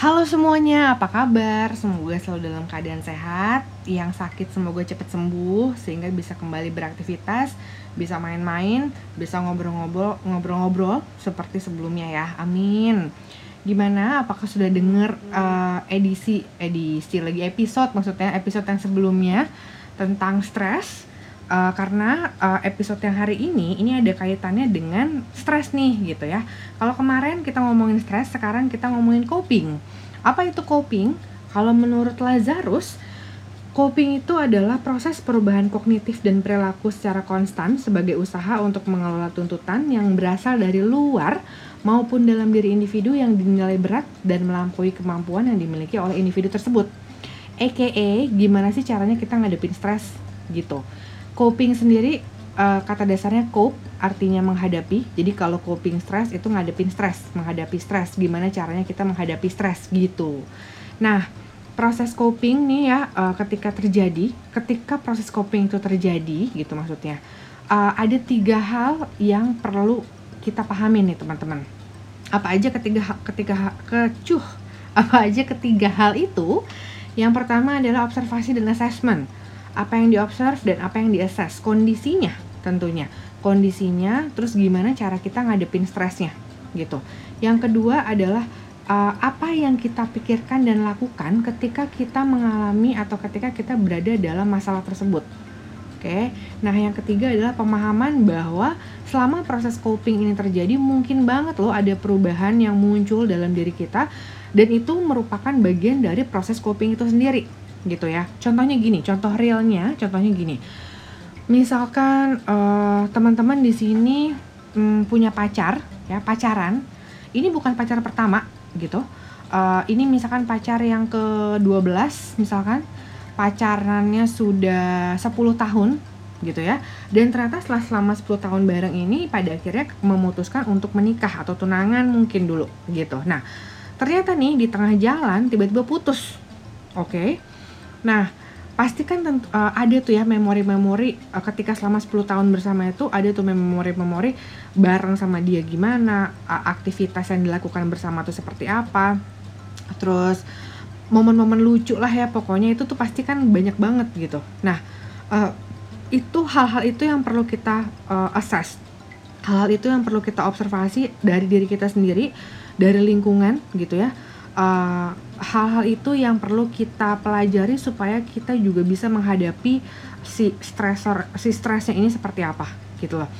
Halo semuanya, apa kabar? Semoga selalu dalam keadaan sehat. Yang sakit semoga cepat sembuh sehingga bisa kembali beraktivitas, bisa main-main, bisa ngobrol-ngobrol, ngobrol-ngobrol seperti sebelumnya ya. Amin. Gimana? Apakah sudah dengar uh, edisi edisi lagi episode maksudnya episode yang sebelumnya tentang stres? Uh, karena uh, episode yang hari ini ini ada kaitannya dengan stres nih gitu ya. Kalau kemarin kita ngomongin stres, sekarang kita ngomongin coping. Apa itu coping? Kalau menurut Lazarus, coping itu adalah proses perubahan kognitif dan perilaku secara konstan sebagai usaha untuk mengelola tuntutan yang berasal dari luar maupun dalam diri individu yang dinilai berat dan melampaui kemampuan yang dimiliki oleh individu tersebut. EKE, gimana sih caranya kita ngadepin stres gitu coping sendiri uh, kata dasarnya cope artinya menghadapi. Jadi kalau coping stress itu ngadepin stres, menghadapi stres. Gimana caranya kita menghadapi stres gitu. Nah, proses coping nih ya uh, ketika terjadi, ketika proses coping itu terjadi gitu maksudnya. Uh, ada tiga hal yang perlu kita pahami nih teman-teman. Apa aja ketiga ketika kecuh apa aja ketiga hal itu? Yang pertama adalah observasi dan assessment apa yang diobserve dan apa yang diassess. Kondisinya tentunya. Kondisinya terus gimana cara kita ngadepin stresnya gitu. Yang kedua adalah uh, apa yang kita pikirkan dan lakukan ketika kita mengalami atau ketika kita berada dalam masalah tersebut. Oke, nah yang ketiga adalah pemahaman bahwa selama proses coping ini terjadi mungkin banget loh ada perubahan yang muncul dalam diri kita dan itu merupakan bagian dari proses coping itu sendiri gitu ya. Contohnya gini, contoh realnya, contohnya gini. Misalkan uh, teman-teman di sini um, punya pacar, ya pacaran. Ini bukan pacar pertama, gitu. Uh, ini misalkan pacar yang ke-12 misalkan pacarannya sudah 10 tahun gitu ya dan ternyata setelah selama 10 tahun bareng ini pada akhirnya memutuskan untuk menikah atau tunangan mungkin dulu gitu nah ternyata nih di tengah jalan tiba-tiba putus oke okay? Nah, pastikan tentu uh, ada tuh ya memori-memori uh, ketika selama 10 tahun bersama itu ada tuh memori-memori bareng sama dia gimana, uh, aktivitas yang dilakukan bersama tuh seperti apa. Terus momen-momen lucu lah ya pokoknya itu tuh pasti kan banyak banget gitu. Nah, uh, itu hal-hal itu yang perlu kita uh, assess. Hal-hal itu yang perlu kita observasi dari diri kita sendiri, dari lingkungan gitu ya eh, hal-hal itu yang perlu kita pelajari supaya kita juga bisa menghadapi si stresor si stresnya ini seperti apa gitu loh.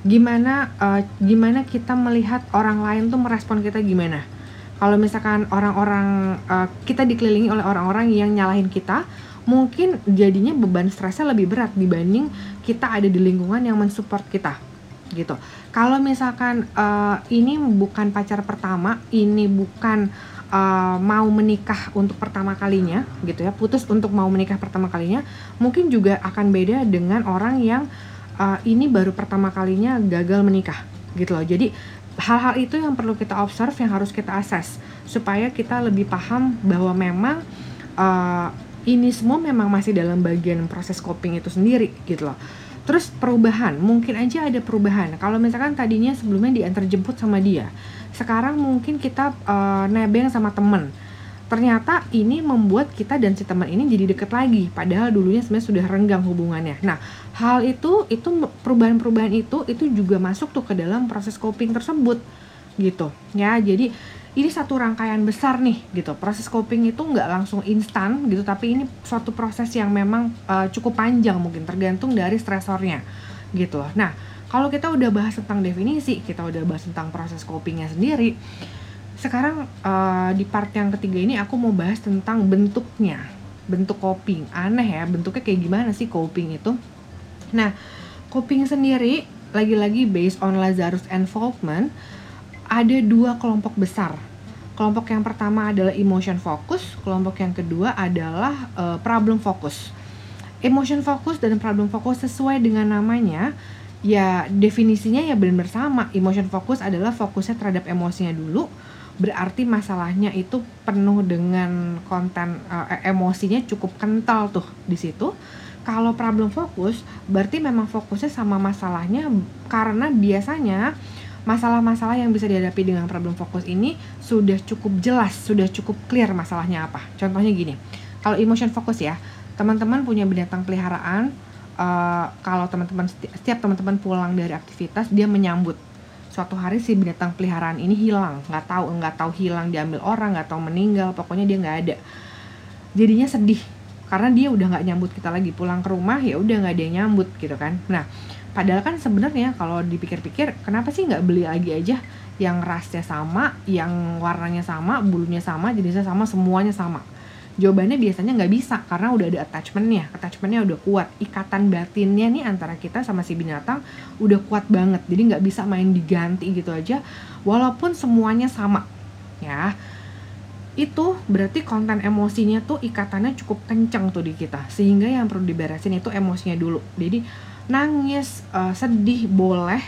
Gimana uh, gimana kita melihat orang lain tuh merespon kita gimana? Kalau misalkan orang-orang uh, kita dikelilingi oleh orang-orang yang nyalahin kita mungkin jadinya beban stresnya lebih berat dibanding kita ada di lingkungan yang mensupport kita gitu. Kalau misalkan uh, ini bukan pacar pertama ini bukan uh, mau menikah untuk pertama kalinya gitu ya putus untuk mau menikah pertama kalinya mungkin juga akan beda dengan orang yang uh, ini baru pertama kalinya gagal menikah gitu loh. Jadi hal-hal itu yang perlu kita observe yang harus kita assess supaya kita lebih paham bahwa memang uh, ini semua memang masih dalam bagian proses coping itu sendiri gitu loh terus perubahan mungkin aja ada perubahan. Kalau misalkan tadinya sebelumnya diantar jemput sama dia sekarang mungkin kita uh, nebeng sama temen. Ternyata ini membuat kita dan si teman ini jadi deket lagi padahal dulunya sebenarnya sudah renggang hubungannya. Nah hal itu itu perubahan-perubahan itu itu juga masuk tuh ke dalam proses coping tersebut gitu. Ya jadi ini satu rangkaian besar nih gitu proses coping itu nggak langsung instan gitu tapi ini suatu proses yang memang uh, cukup panjang mungkin tergantung dari stresornya gitu nah kalau kita udah bahas tentang definisi, kita udah bahas tentang proses copingnya sendiri, sekarang uh, di part yang ketiga ini aku mau bahas tentang bentuknya, bentuk coping. Aneh ya, bentuknya kayak gimana sih coping itu? Nah, coping sendiri lagi-lagi based on Lazarus involvement ada dua kelompok besar. Kelompok yang pertama adalah emotion focus, kelompok yang kedua adalah uh, problem focus. Emotion focus dan problem focus sesuai dengan namanya ya definisinya ya benar-benar sama emotion focus adalah fokusnya terhadap emosinya dulu berarti masalahnya itu penuh dengan konten uh, emosinya cukup kental tuh di situ kalau problem fokus berarti memang fokusnya sama masalahnya karena biasanya masalah-masalah yang bisa dihadapi dengan problem fokus ini sudah cukup jelas, sudah cukup clear masalahnya apa. Contohnya gini, kalau emotion fokus ya, teman-teman punya binatang peliharaan, uh, kalau teman-teman setiap teman-teman pulang dari aktivitas dia menyambut. Suatu hari si binatang peliharaan ini hilang nggak tahu nggak tahu hilang diambil orang nggak tahu meninggal pokoknya dia nggak ada. Jadinya sedih karena dia udah nggak nyambut kita lagi. Pulang ke rumah ya udah nggak ada yang nyambut gitu kan. Nah padahal kan sebenarnya kalau dipikir-pikir kenapa sih nggak beli lagi aja yang rasnya sama yang warnanya sama bulunya sama jenisnya sama semuanya sama? Jawabannya biasanya nggak bisa karena udah ada attachmentnya, attachmentnya udah kuat, ikatan batinnya nih antara kita sama si binatang udah kuat banget, jadi nggak bisa main diganti gitu aja, walaupun semuanya sama, ya. Itu berarti konten emosinya tuh ikatannya cukup kenceng tuh di kita, sehingga yang perlu diberesin itu emosinya dulu. Jadi nangis, uh, sedih boleh,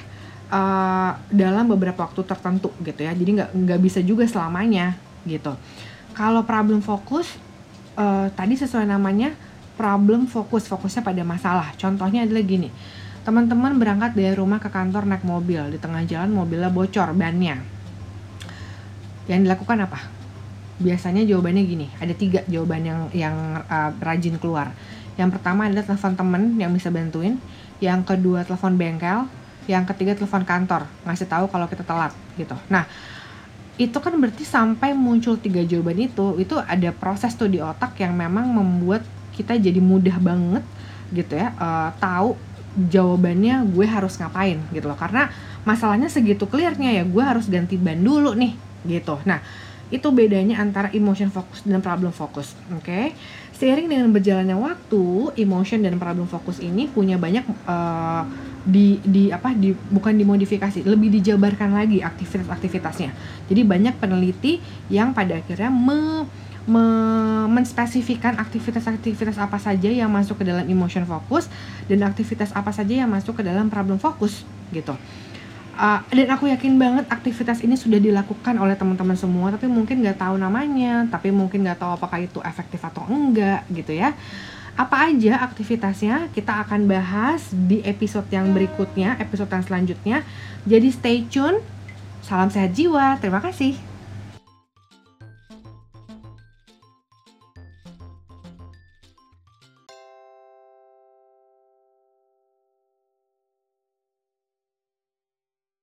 uh, dalam beberapa waktu tertentu gitu ya. Jadi nggak nggak bisa juga selamanya gitu. Kalau problem fokus uh, tadi sesuai namanya problem fokus fokusnya pada masalah. Contohnya adalah gini teman-teman berangkat dari rumah ke kantor naik mobil di tengah jalan mobilnya bocor bannya. Yang dilakukan apa? Biasanya jawabannya gini ada tiga jawaban yang yang uh, rajin keluar. Yang pertama adalah telepon temen yang bisa bantuin yang kedua telepon bengkel. Yang ketiga telepon kantor. Ngasih tahu kalau kita telat gitu. Nah itu kan berarti sampai muncul tiga jawaban itu itu ada proses tuh di otak yang memang membuat kita jadi mudah banget gitu ya uh, tahu jawabannya gue harus ngapain gitu loh. Karena masalahnya segitu clearnya ya gue harus ganti ban dulu nih gitu. Nah itu bedanya antara emotion fokus dan problem fokus oke? okay? Seiring dengan berjalannya waktu emotion dan problem fokus ini punya banyak uh, di di apa di bukan dimodifikasi lebih dijabarkan lagi aktivitas-aktivitasnya. Jadi banyak peneliti yang pada akhirnya me, me, menspesifikan aktivitas-aktivitas apa saja yang masuk ke dalam emotion fokus dan aktivitas apa saja yang masuk ke dalam problem fokus gitu uh, dan aku yakin banget aktivitas ini sudah dilakukan oleh teman-teman semua tapi mungkin nggak tahu namanya tapi mungkin nggak tahu apakah itu efektif atau enggak gitu ya. Apa aja aktivitasnya kita akan bahas di episode yang berikutnya episode yang selanjutnya. Jadi stay tune. Salam sehat jiwa. Terima kasih